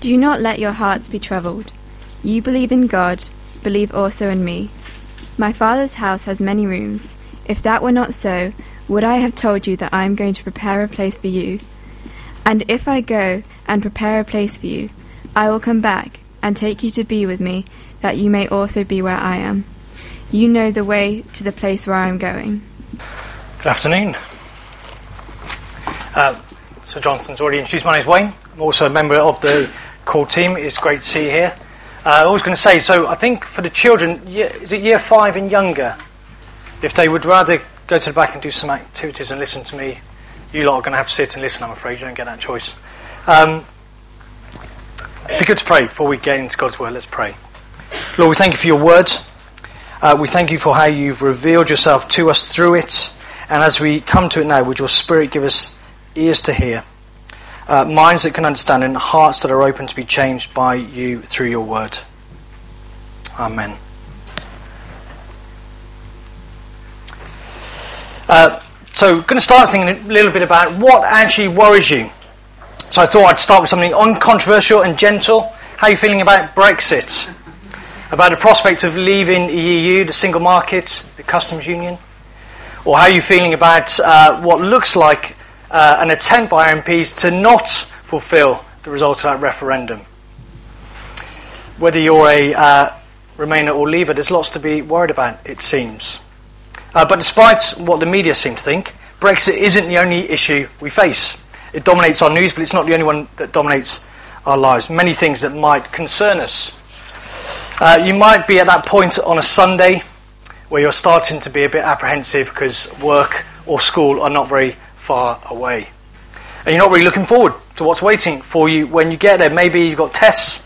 Do not let your hearts be troubled. You believe in God, believe also in me. My Father's house has many rooms. If that were not so, would I have told you that I am going to prepare a place for you? And if I go and prepare a place for you, I will come back and take you to be with me, that you may also be where I am. You know the way to the place where I am going. Good afternoon. Uh, so Johnson's already introduced. My name's Wayne. I'm also a member of the core team. It's great to see you here. Uh, I was going to say, so I think for the children, is it year five and younger? If they would rather go to the back and do some activities and listen to me, you lot are going to have to sit and listen, I'm afraid. You don't get that choice. Um, it'd be good to pray before we get into God's Word. Let's pray. Lord, we thank you for your Word. Uh, we thank you for how you've revealed yourself to us through it. And as we come to it now, would your Spirit give us ears to hear, uh, minds that can understand, and hearts that are open to be changed by you through your Word. Amen. Uh, so, going to start thinking a little bit about what actually worries you. So, I thought I'd start with something uncontroversial and gentle. How are you feeling about Brexit? About the prospect of leaving the EU, the single market, the customs union? Or how are you feeling about uh, what looks like uh, an attempt by MPs to not fulfil the result of that referendum? Whether you're a uh, Remainer or Leaver, there's lots to be worried about, it seems. Uh, but despite what the media seem to think, Brexit isn't the only issue we face. It dominates our news, but it's not the only one that dominates our lives. Many things that might concern us. Uh, you might be at that point on a Sunday where you're starting to be a bit apprehensive because work or school are not very far away. And you're not really looking forward to what's waiting for you when you get there. Maybe you've got tests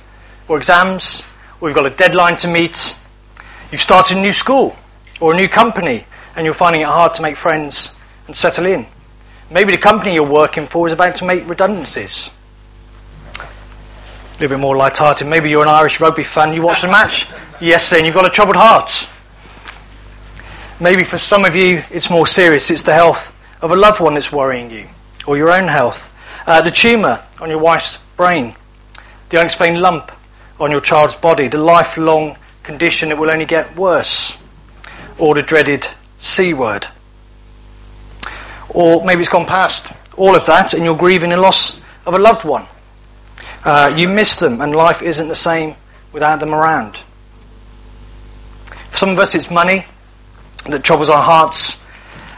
or exams, or you've got a deadline to meet. You've started a new school or a new company, and you're finding it hard to make friends and settle in. Maybe the company you're working for is about to make redundancies. A little bit more light-hearted. Maybe you're an Irish rugby fan. You watched the match yesterday, and you've got a troubled heart. Maybe for some of you, it's more serious. It's the health of a loved one that's worrying you, or your own health. Uh, the tumour on your wife's brain, the unexplained lump on your child's body, the lifelong condition that will only get worse, or the dreaded C word. Or maybe it's gone past all of that and you're grieving the loss of a loved one. Uh, you miss them and life isn't the same without them around. For some of us, it's money that troubles our hearts.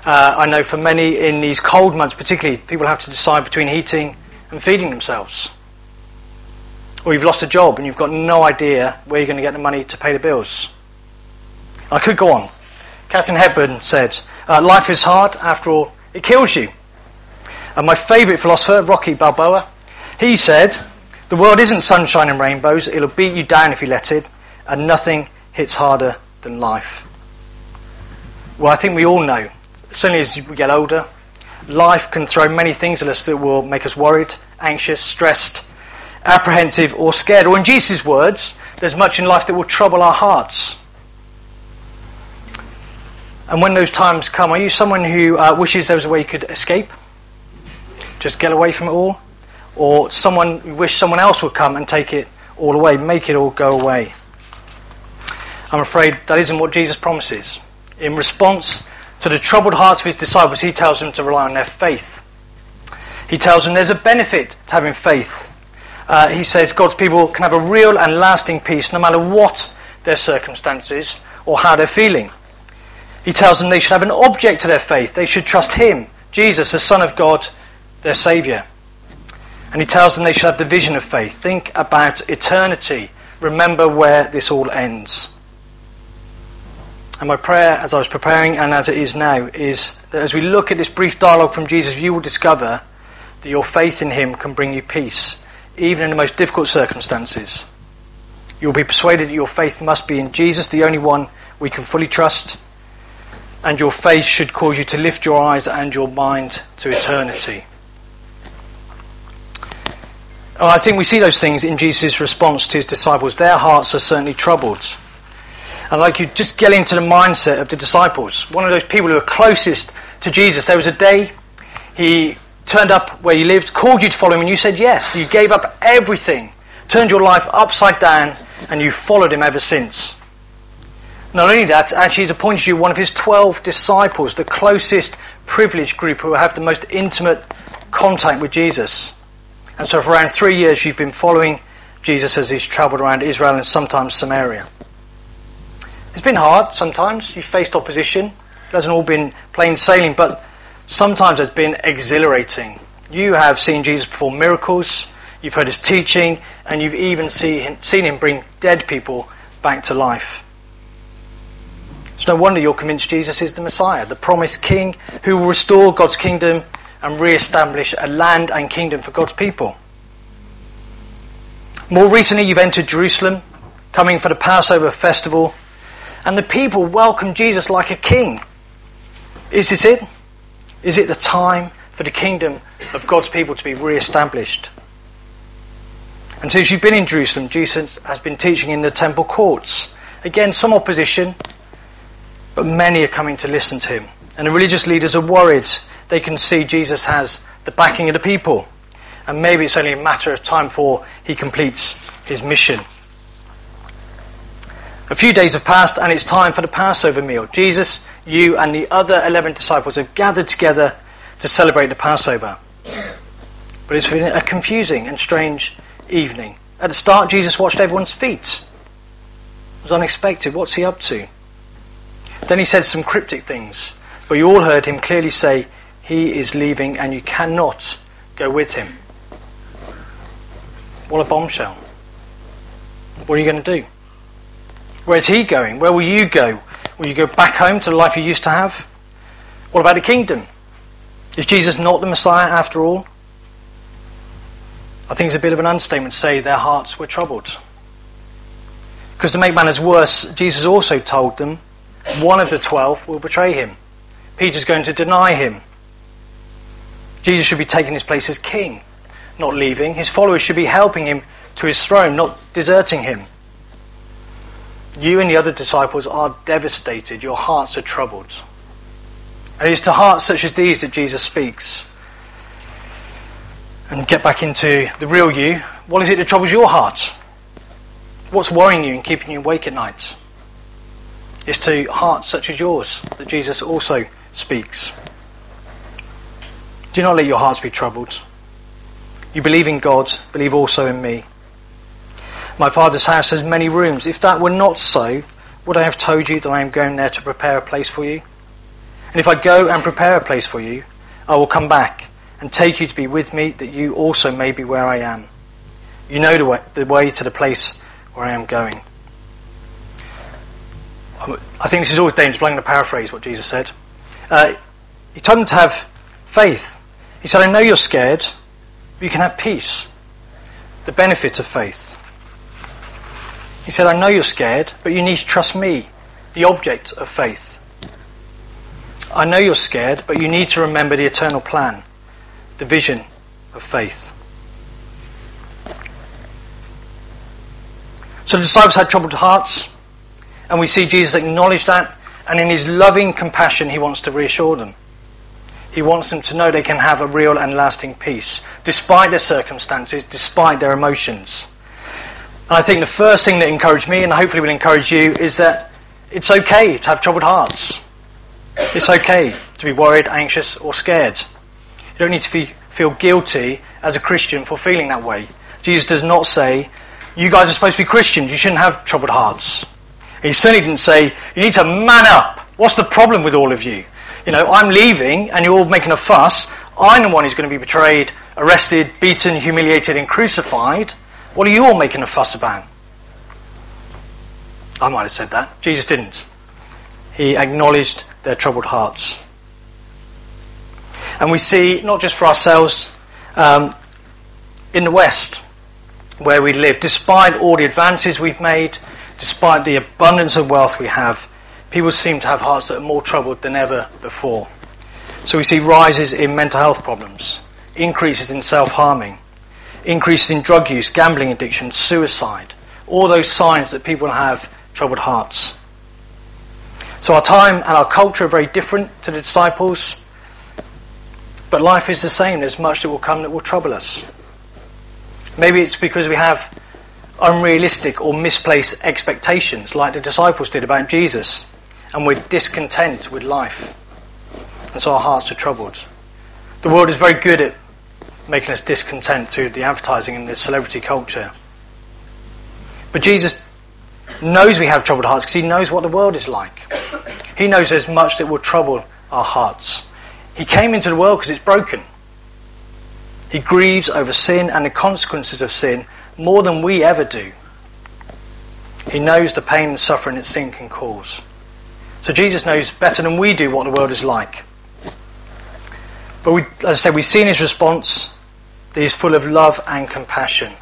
Uh, I know for many in these cold months, particularly, people have to decide between heating and feeding themselves. Or you've lost a job and you've got no idea where you're going to get the money to pay the bills. I could go on. Katharine Hepburn said, uh, Life is hard, after all, it kills you. And my favourite philosopher, Rocky Balboa, he said, The world isn't sunshine and rainbows, it'll beat you down if you let it, and nothing hits harder than life. Well, I think we all know, certainly as we get older, life can throw many things at us that will make us worried, anxious, stressed, apprehensive, or scared. Or in Jesus' words, there's much in life that will trouble our hearts. And when those times come, are you someone who uh, wishes there was a way you could escape? Just get away from it all? Or someone who wish someone else would come and take it all away, make it all go away? I'm afraid that isn't what Jesus promises. In response to the troubled hearts of his disciples, he tells them to rely on their faith. He tells them there's a benefit to having faith. Uh, he says God's people can have a real and lasting peace no matter what their circumstances or how they're feeling. He tells them they should have an object to their faith. They should trust Him, Jesus, the Son of God, their Saviour. And he tells them they should have the vision of faith. Think about eternity. Remember where this all ends. And my prayer, as I was preparing and as it is now, is that as we look at this brief dialogue from Jesus, you will discover that your faith in Him can bring you peace, even in the most difficult circumstances. You'll be persuaded that your faith must be in Jesus, the only one we can fully trust and your faith should cause you to lift your eyes and your mind to eternity. Oh, I think we see those things in Jesus' response to his disciples. Their hearts are certainly troubled. And like you just get into the mindset of the disciples, one of those people who are closest to Jesus. There was a day he turned up where you lived, called you to follow him, and you said yes. You gave up everything turned your life upside down, and you've followed him ever since. Not only that, actually, he's appointed you one of his 12 disciples, the closest privileged group who have the most intimate contact with Jesus. And so, for around three years, you've been following Jesus as he's travelled around Israel and sometimes Samaria. It's been hard sometimes. You've faced opposition. It hasn't all been plain sailing, but sometimes it's been exhilarating. You have seen Jesus perform miracles, you've heard his teaching, and you've even see him, seen him bring dead people back to life. It's no wonder you're convinced Jesus is the Messiah, the promised King who will restore God's kingdom and re establish a land and kingdom for God's people. More recently, you've entered Jerusalem, coming for the Passover festival, and the people welcome Jesus like a king. Is this it? Is it the time for the kingdom of God's people to be re established? And since you've been in Jerusalem, Jesus has been teaching in the temple courts. Again, some opposition, but many are coming to listen to him. And the religious leaders are worried. They can see Jesus has the backing of the people. And maybe it's only a matter of time before he completes his mission. A few days have passed, and it's time for the Passover meal. Jesus, you, and the other 11 disciples have gathered together to celebrate the Passover. But it's been a confusing and strange evening. At the start, Jesus watched everyone's feet. It was unexpected. What's he up to? Then he said some cryptic things, but you all heard him clearly say, He is leaving and you cannot go with him. What a bombshell. What are you going to do? Where's he going? Where will you go? Will you go back home to the life you used to have? What about the kingdom? Is Jesus not the Messiah after all? I think it's a bit of an understatement to say their hearts were troubled. Because to make matters worse, Jesus also told them one of the twelve will betray him. Peter's going to deny him. Jesus should be taking his place as king, not leaving. His followers should be helping him to his throne, not deserting him. You and the other disciples are devastated. Your hearts are troubled. And it is to hearts such as these that Jesus speaks. And get back into the real you. What is it that troubles your heart? What's worrying you and keeping you awake at night? It's to hearts such as yours that Jesus also speaks. Do not let your hearts be troubled. You believe in God, believe also in me. My Father's house has many rooms. If that were not so, would I have told you that I am going there to prepare a place for you? And if I go and prepare a place for you, I will come back and take you to be with me, that you also may be where I am. You know the way, the way to the place where I am going. I think this is always dangerous, but I'm going to paraphrase what Jesus said. Uh, he told them to have faith. He said, I know you're scared, but you can have peace. The benefit of faith. He said, I know you're scared, but you need to trust me, the object of faith. I know you're scared, but you need to remember the eternal plan, the vision of faith. So the disciples had troubled hearts, and we see Jesus acknowledge that, and in his loving compassion, he wants to reassure them. He wants them to know they can have a real and lasting peace, despite their circumstances, despite their emotions. And I think the first thing that encouraged me, and hopefully will encourage you, is that it's okay to have troubled hearts. It's okay to be worried, anxious, or scared. You don't need to feel guilty as a Christian for feeling that way. Jesus does not say, You guys are supposed to be Christians, you shouldn't have troubled hearts. He certainly didn't say, You need to man up. What's the problem with all of you? You know, I'm leaving and you're all making a fuss. I'm the one who's going to be betrayed, arrested, beaten, humiliated, and crucified. What are you all making a fuss about? I might have said that. Jesus didn't. He acknowledged their troubled hearts. And we see, not just for ourselves, um, in the West, where we live, despite all the advances we've made, despite the abundance of wealth we have, people seem to have hearts that are more troubled than ever before. So we see rises in mental health problems, increases in self harming, increases in drug use, gambling addiction, suicide. All those signs that people have troubled hearts. So our time and our culture are very different to the disciples, but life is the same. There's much that will come that will trouble us. Maybe it's because we have unrealistic or misplaced expectations like the disciples did about Jesus. And we're discontent with life. And so our hearts are troubled. The world is very good at making us discontent through the advertising and the celebrity culture. But Jesus knows we have troubled hearts because he knows what the world is like. He knows there's much that will trouble our hearts. He came into the world because it's broken. He grieves over sin and the consequences of sin more than we ever do. He knows the pain and suffering that sin can cause. So Jesus knows better than we do what the world is like. But we, as I said, we've seen his response that is full of love and compassion.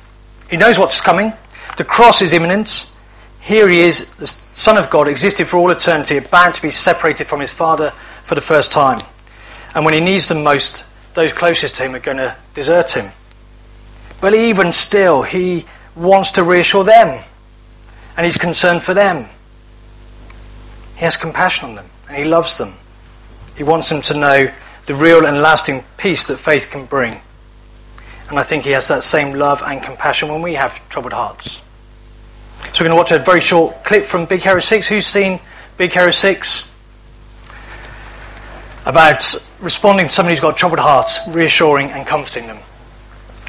He knows what's coming. The cross is imminent. Here he is, the Son of God, existed for all eternity, bound to be separated from his Father for the first time. And when he needs them most, those closest to him are going to desert him. But even still, he wants to reassure them. And he's concerned for them. He has compassion on them. And he loves them. He wants them to know the real and lasting peace that faith can bring. And I think he has that same love and compassion when we have troubled hearts. So we're going to watch a very short clip from Big Hero 6. Who's seen Big Hero 6? About responding to somebody who's got troubled hearts, reassuring and comforting them.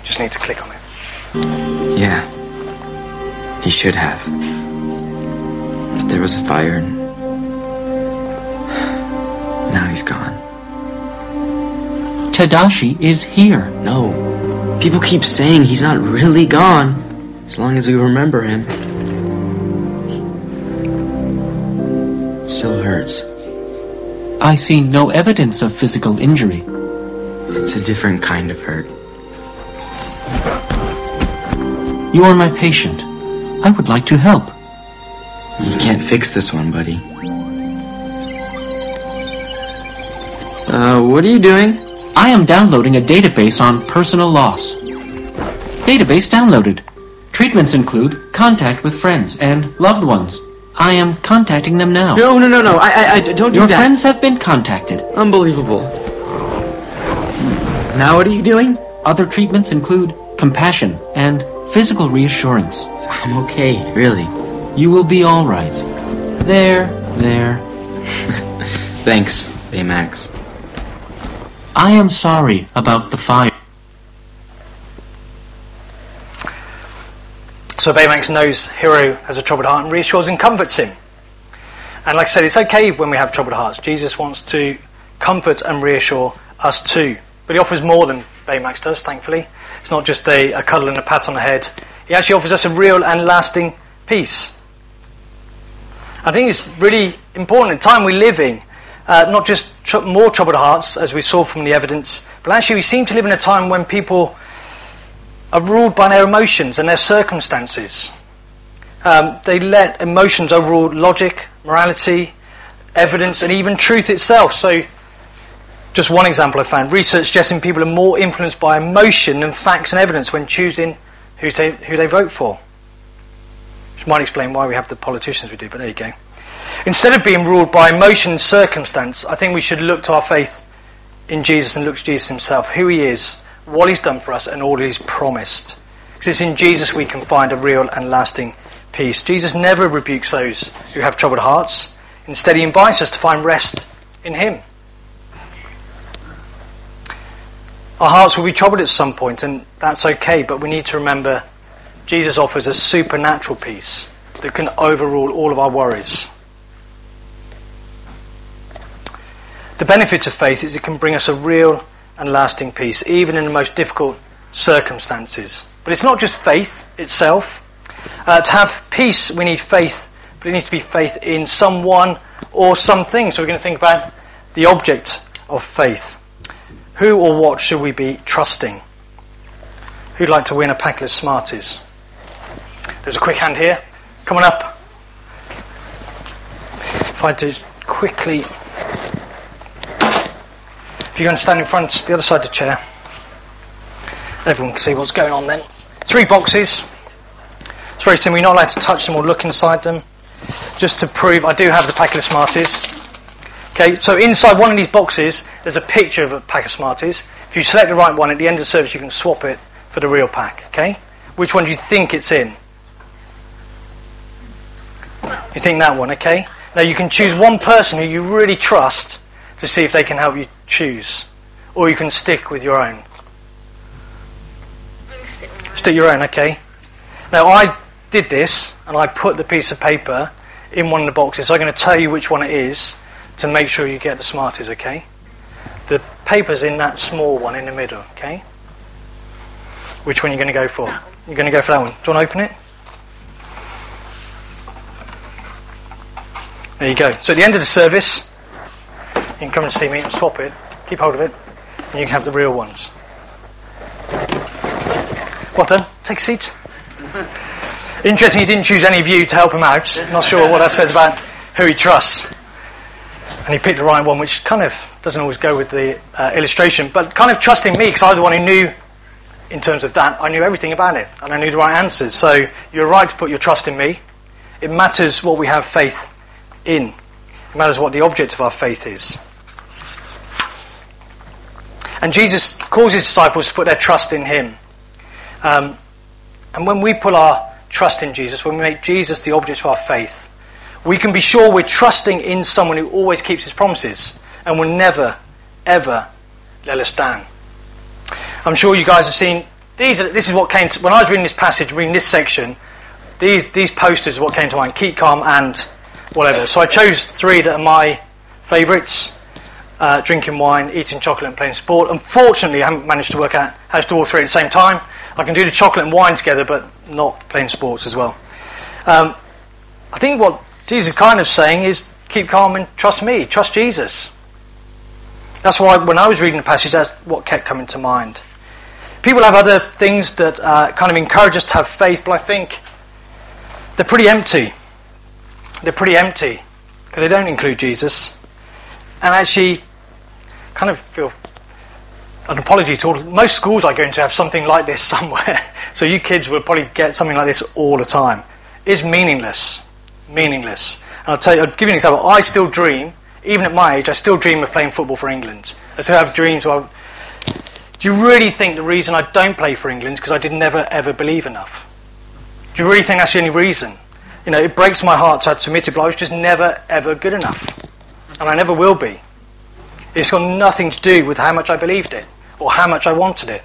Just need to click on it. Yeah. He should have. But there was a fire and. Now he's gone. Tadashi is here. No. People keep saying he's not really gone. As long as we remember him. It still hurts. I see no evidence of physical injury. It's a different kind of hurt. You are my patient. I would like to help. You can't fix this one, buddy. Uh, what are you doing? I am downloading a database on personal loss. Database downloaded. Treatments include contact with friends and loved ones. I am contacting them now. No, no, no, no. I, I, I don't do Your that. Your friends have been contacted. Unbelievable. Now what are you doing? Other treatments include compassion and physical reassurance. I'm okay, really. You will be all right. There, there. Thanks, Baymax. I am sorry about the fire. So Baymax knows Hiro has a troubled heart and reassures and comforts him. And like I said, it's okay when we have troubled hearts. Jesus wants to comfort and reassure us too. But he offers more than Baymax does, thankfully. It's not just a, a cuddle and a pat on the head. He actually offers us a real and lasting peace. I think it's really important, in the time we live in, uh, not just tr- more troubled hearts, as we saw from the evidence, but actually we seem to live in a time when people are ruled by their emotions and their circumstances. Um, they let emotions overrule logic, morality, evidence, and even truth itself. So, just one example I found research suggesting people are more influenced by emotion than facts and evidence when choosing who they, who they vote for. Which might explain why we have the politicians we do, but there you go. Instead of being ruled by emotion and circumstance, I think we should look to our faith in Jesus and look to Jesus himself, who he is, what he's done for us, and all he's promised. Because it's in Jesus we can find a real and lasting peace. Jesus never rebukes those who have troubled hearts. Instead, he invites us to find rest in him. Our hearts will be troubled at some point, and that's okay, but we need to remember Jesus offers a supernatural peace that can overrule all of our worries. The benefit of faith is it can bring us a real and lasting peace, even in the most difficult circumstances. But it's not just faith itself. Uh, to have peace, we need faith, but it needs to be faith in someone or something. So we're going to think about the object of faith. Who or what should we be trusting? Who'd like to win a packet of Smarties? There's a quick hand here. Come on up. If I do quickly. If you're going to stand in front, the other side of the chair, everyone can see what's going on then. Three boxes. It's very simple. You're not allowed to touch them or look inside them. Just to prove, I do have the packet of Smarties. Okay, so inside one of these boxes, there's a picture of a pack of Smarties. If you select the right one, at the end of the service, you can swap it for the real pack. Okay? Which one do you think it's in? You think that one, okay? Now you can choose one person who you really trust to see if they can help you choose. Or you can stick with your own. Stick your own, okay? Now I did this and I put the piece of paper in one of the boxes. So I'm going to tell you which one it is to make sure you get the Smarties, okay? The paper's in that small one in the middle, okay? Which one are you going to go for? You're going to go for that one. Do you want to open it? There you go. So at the end of the service, you can come and see me and swap it. Keep hold of it, and you can have the real ones. Well done. Take a seat. Interesting, he didn't choose any of you to help him out. Not sure what that says about who he trusts. And he picked the right one, which kind of doesn't always go with the uh, illustration, but kind of trusting me because I was the one who knew, in terms of that, I knew everything about it and I knew the right answers. So you're right to put your trust in me. It matters what we have faith in, it matters what the object of our faith is. And Jesus calls his disciples to put their trust in him. Um, and when we put our trust in Jesus, when we make Jesus the object of our faith, we can be sure we're trusting in someone who always keeps his promises and will never, ever let us down. I'm sure you guys have seen these. This is what came to, when I was reading this passage, reading this section. These these posters are what came to mind: keep calm and whatever. So I chose three that are my favourites: uh, drinking wine, eating chocolate, and playing sport. Unfortunately, I haven't managed to work out how to do all three at the same time. I can do the chocolate and wine together, but not playing sports as well. Um, I think what Jesus is kind of saying is keep calm and trust me, trust Jesus. That's why when I was reading the passage, that's what kept coming to mind. People have other things that uh, kind of encourage us to have faith, but I think they're pretty empty. They're pretty empty because they don't include Jesus. And actually, kind of feel an apology to all. Most schools are going to have something like this somewhere. so you kids will probably get something like this all the time. It's meaningless. Meaningless. And I'll tell you, I'll give you an example. I still dream, even at my age, I still dream of playing football for England. I still have dreams. Where I, do you really think the reason I don't play for England is because I did never ever believe enough? Do you really think that's the only reason? You know, it breaks my heart to admit it, but I was just never ever good enough. And I never will be. It's got nothing to do with how much I believed it or how much I wanted it.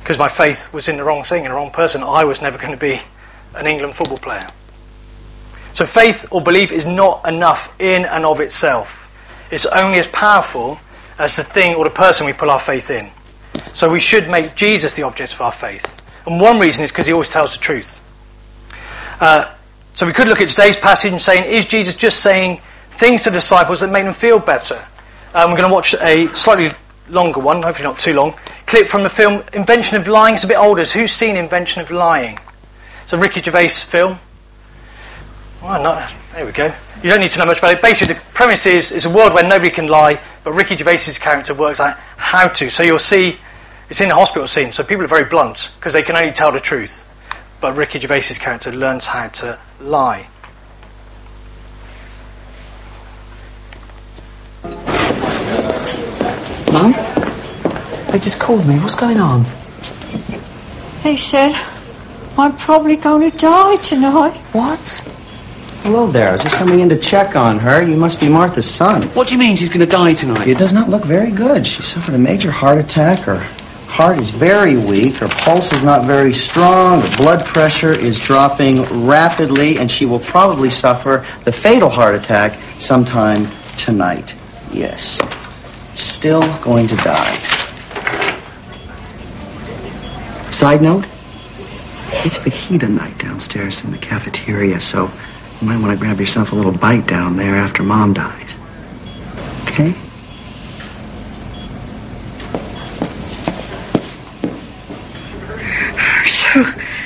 Because my faith was in the wrong thing, and the wrong person. I was never going to be an England football player. So faith or belief is not enough in and of itself. It's only as powerful as the thing or the person we put our faith in. So we should make Jesus the object of our faith. And one reason is because he always tells the truth. Uh, so we could look at today's passage and saying, is Jesus just saying things to disciples that make them feel better? Um, we're going to watch a slightly longer one, hopefully not too long, clip from the film Invention of Lying. It's a bit older. Who's seen Invention of Lying? It's a Ricky Gervais film. Oh, no, there we go. You don't need to know much about it. Basically, the premise is it's a world where nobody can lie, but Ricky Gervais's character works out how to. So you'll see it's in the hospital scene, so people are very blunt because they can only tell the truth. But Ricky Gervais's character learns how to lie. Mum? They just called me. What's going on? They said I'm probably going to die tonight. What? Hello there. I was just coming in to check on her. You must be Martha's son. What do you mean she's going to die tonight? It does not look very good. She suffered a major heart attack. Her heart is very weak. Her pulse is not very strong. Her blood pressure is dropping rapidly, and she will probably suffer the fatal heart attack sometime tonight. Yes. Still going to die. Side note, it's fajita night downstairs in the cafeteria, so you might want to grab yourself a little bite down there after Mom dies. Okay? I'm so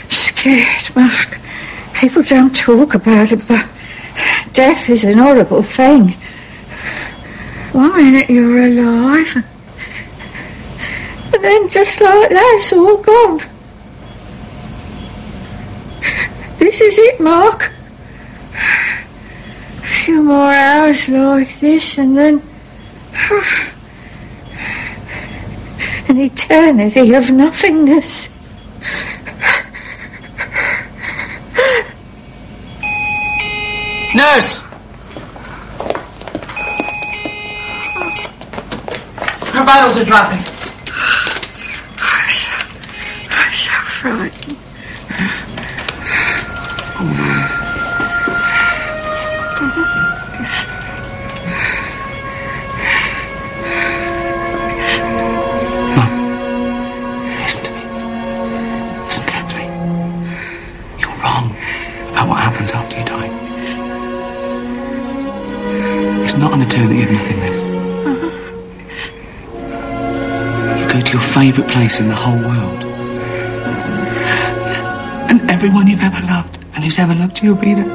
scared, Mark. People don't talk about it, but death is an horrible thing. One minute you're alive, and, then just like that, it's all gone. This is it, Mark. A few more hours like this, and then. An eternity of nothingness. Nurse! Her vitals are dropping. I'm so frightened. Listen to me. Listen carefully. You're wrong about what happens after you die. It's not an eternity of nothingness. Oh. Go to your favourite place in the whole world. And everyone you've ever loved and who's ever loved you will be there.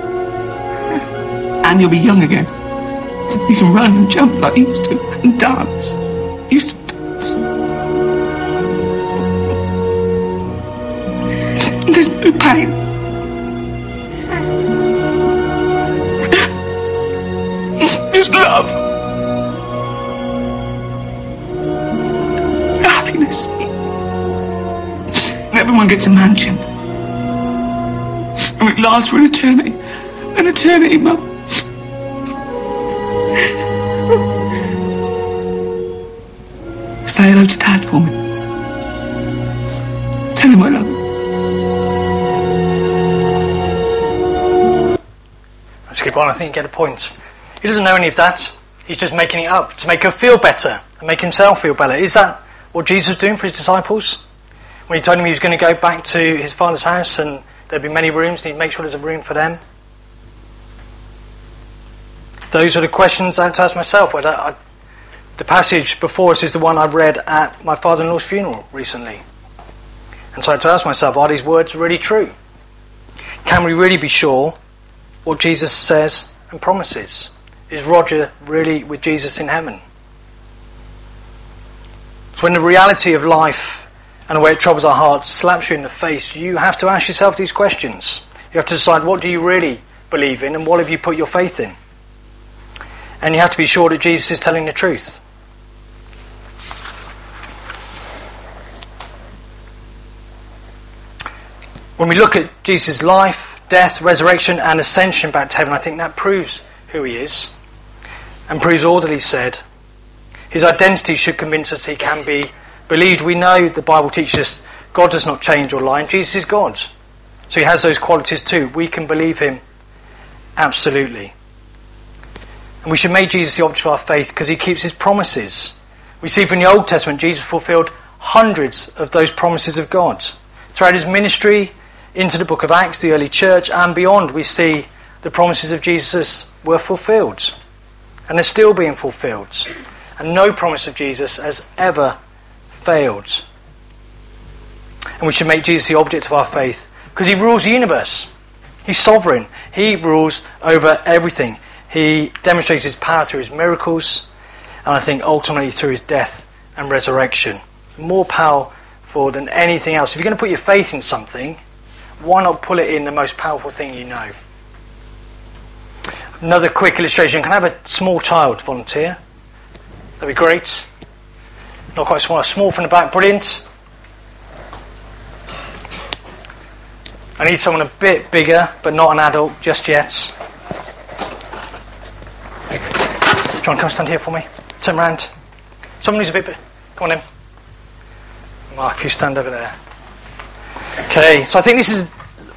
And you'll be young again. You can run and jump like you used to and dance. Lasts for an eternity. An eternity, Mum. Say hello to Dad for me. Tell him I love him. Skip on, I think you get a point. He doesn't know any of that. He's just making it up to make her feel better and make himself feel better. Is that what Jesus was doing for his disciples? When he told him he was going to go back to his father's house and there'd be many rooms and he'd make sure there's a room for them? Those are the questions I had to ask myself. I, the passage before us is the one I read at my father in law's funeral recently. And so I had to ask myself, are these words really true? Can we really be sure what Jesus says and promises? Is Roger really with Jesus in heaven? So when the reality of life and the way it troubles our hearts slaps you in the face, you have to ask yourself these questions. You have to decide what do you really believe in and what have you put your faith in? And you have to be sure that Jesus is telling the truth. When we look at Jesus' life, death, resurrection, and ascension back to heaven, I think that proves who he is and proves all that he said. His identity should convince us he can be believed. We know the Bible teaches us God does not change or lie, Jesus is God. So he has those qualities too. We can believe him absolutely. And we should make Jesus the object of our faith because he keeps his promises. We see from the Old Testament Jesus fulfilled hundreds of those promises of God. Throughout his ministry, into the book of Acts, the early church, and beyond, we see the promises of Jesus were fulfilled. And they're still being fulfilled. And no promise of Jesus has ever failed. And we should make Jesus the object of our faith because he rules the universe. He's sovereign. He rules over everything. He demonstrates his power through his miracles, and I think ultimately through his death and resurrection. More powerful than anything else. If you're going to put your faith in something, why not pull it in the most powerful thing you know? Another quick illustration. Can I have a small child volunteer? That'd be great. Not quite small, small from the back, brilliant. I need someone a bit bigger, but not an adult just yet. John, come stand here for me. Turn round. Someone who's a bit. Come on in. Mark, you stand over there. Okay, so I think this is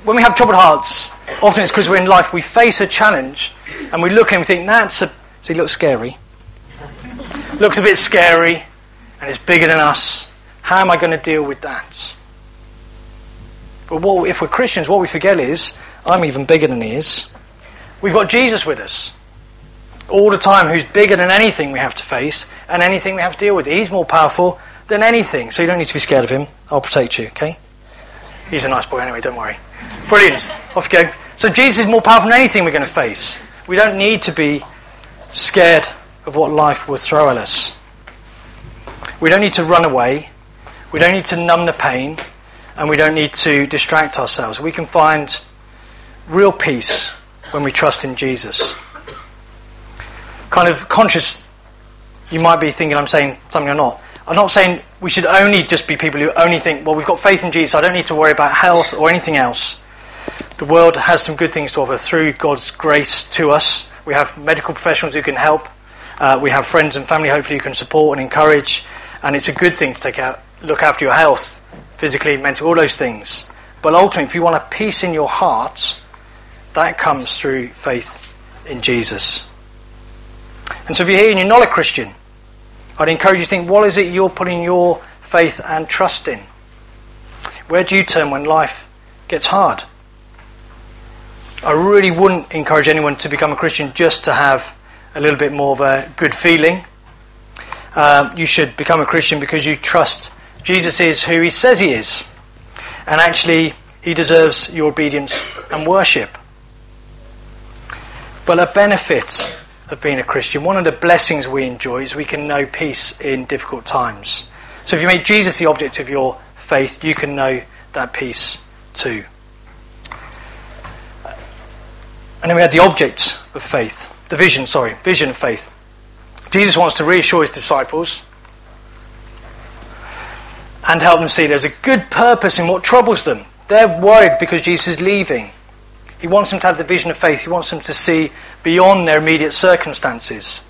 when we have troubled hearts. Often it's because we're in life. We face a challenge, and we look and we think, "That's a." See, looks scary. Looks a bit scary, and it's bigger than us. How am I going to deal with that? But what, if we're Christians, what we forget is, I'm even bigger than he is. We've got Jesus with us all the time, who's bigger than anything we have to face and anything we have to deal with. He's more powerful than anything, so you don't need to be scared of him. I'll protect you, okay? He's a nice boy anyway, don't worry. Brilliant. Off you go. So Jesus is more powerful than anything we're going to face. We don't need to be scared of what life will throw at us. We don't need to run away. We don't need to numb the pain. And we don't need to distract ourselves. We can find real peace when we trust in Jesus. Kind of conscious, you might be thinking I'm saying something or not. I'm not saying we should only just be people who only think, well, we've got faith in Jesus, I don't need to worry about health or anything else. The world has some good things to offer through God's grace to us. We have medical professionals who can help. Uh, we have friends and family, hopefully, who can support and encourage. And it's a good thing to take out, look after your health, physically, mentally, all those things. But ultimately, if you want a peace in your heart, that comes through faith in Jesus. And so if you're here and you're not a Christian, I'd encourage you to think what is it you're putting your faith and trust in? Where do you turn when life gets hard? I really wouldn't encourage anyone to become a Christian just to have a little bit more of a good feeling. Um, you should become a Christian because you trust Jesus is who he says he is. And actually, he deserves your obedience and worship. But a benefit of being a Christian, one of the blessings we enjoy is we can know peace in difficult times. So if you make Jesus the object of your faith, you can know that peace too. And then we had the object of faith, the vision, sorry, vision of faith. Jesus wants to reassure his disciples and help them see there's a good purpose in what troubles them. They're worried because Jesus is leaving. He wants them to have the vision of faith. He wants them to see beyond their immediate circumstances.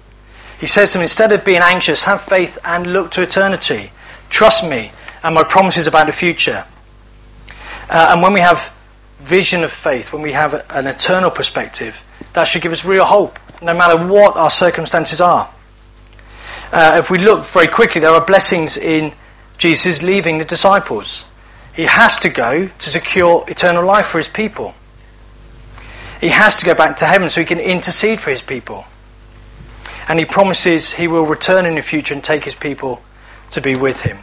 He says to them, instead of being anxious, have faith and look to eternity. Trust me and my promises about the future. Uh, and when we have vision of faith, when we have an eternal perspective, that should give us real hope, no matter what our circumstances are. Uh, if we look very quickly, there are blessings in Jesus leaving the disciples. He has to go to secure eternal life for his people. He has to go back to heaven so he can intercede for his people. And he promises he will return in the future and take his people to be with him.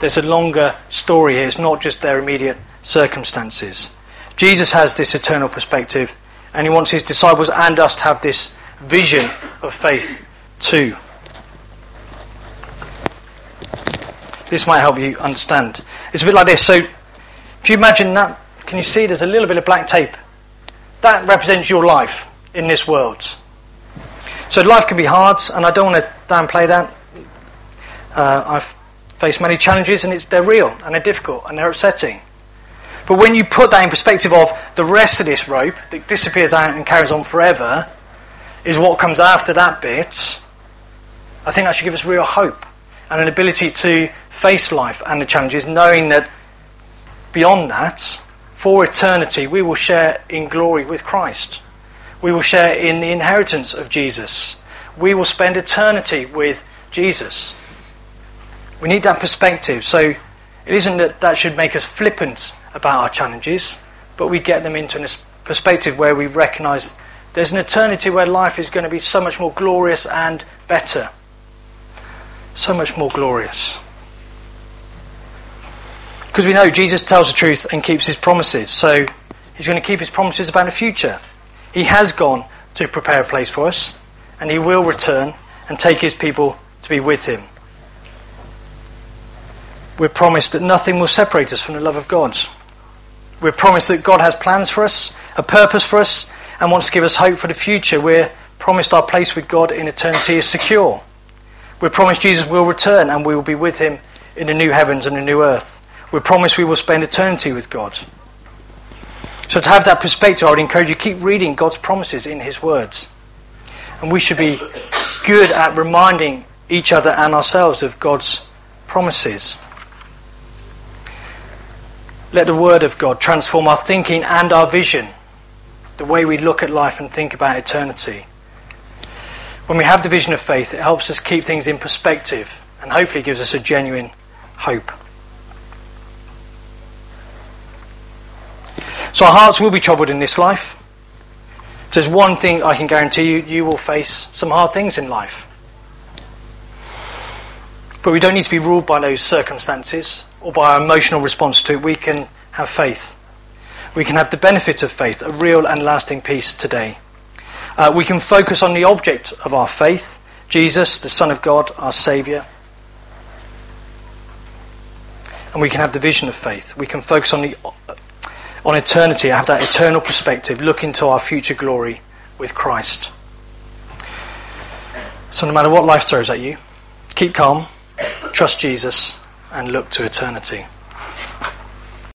There's a longer story here. It's not just their immediate circumstances. Jesus has this eternal perspective, and he wants his disciples and us to have this vision of faith too. This might help you understand. It's a bit like this. So, if you imagine that can you see there's a little bit of black tape? That represents your life in this world. So life can be hard, and I don't want to downplay that. Uh, I've faced many challenges, and they're real, and they're difficult, and they're upsetting. But when you put that in perspective of the rest of this rope that disappears out and carries on forever, is what comes after that bit, I think that should give us real hope and an ability to face life and the challenges, knowing that beyond that, for eternity, we will share in glory with Christ. We will share in the inheritance of Jesus. We will spend eternity with Jesus. We need that perspective. So it isn't that that should make us flippant about our challenges, but we get them into a perspective where we recognize there's an eternity where life is going to be so much more glorious and better. So much more glorious. Because we know Jesus tells the truth and keeps his promises. So he's going to keep his promises about the future. He has gone to prepare a place for us, and he will return and take his people to be with him. We're promised that nothing will separate us from the love of God. We're promised that God has plans for us, a purpose for us, and wants to give us hope for the future. We're promised our place with God in eternity is secure. We're promised Jesus will return and we will be with him in the new heavens and the new earth. We're promised we will spend eternity with God. So, to have that perspective, I would encourage you keep reading God's promises in His words. And we should be good at reminding each other and ourselves of God's promises. Let the Word of God transform our thinking and our vision, the way we look at life and think about eternity. When we have the vision of faith, it helps us keep things in perspective and hopefully gives us a genuine hope. So our hearts will be troubled in this life. If there's one thing I can guarantee you, you will face some hard things in life. But we don't need to be ruled by those circumstances or by our emotional response to it. We can have faith. We can have the benefit of faith, a real and lasting peace today. Uh, we can focus on the object of our faith, Jesus, the Son of God, our Saviour. And we can have the vision of faith. We can focus on the on eternity, have that eternal perspective, look into our future glory with Christ. So, no matter what life throws at you, keep calm, trust Jesus, and look to eternity.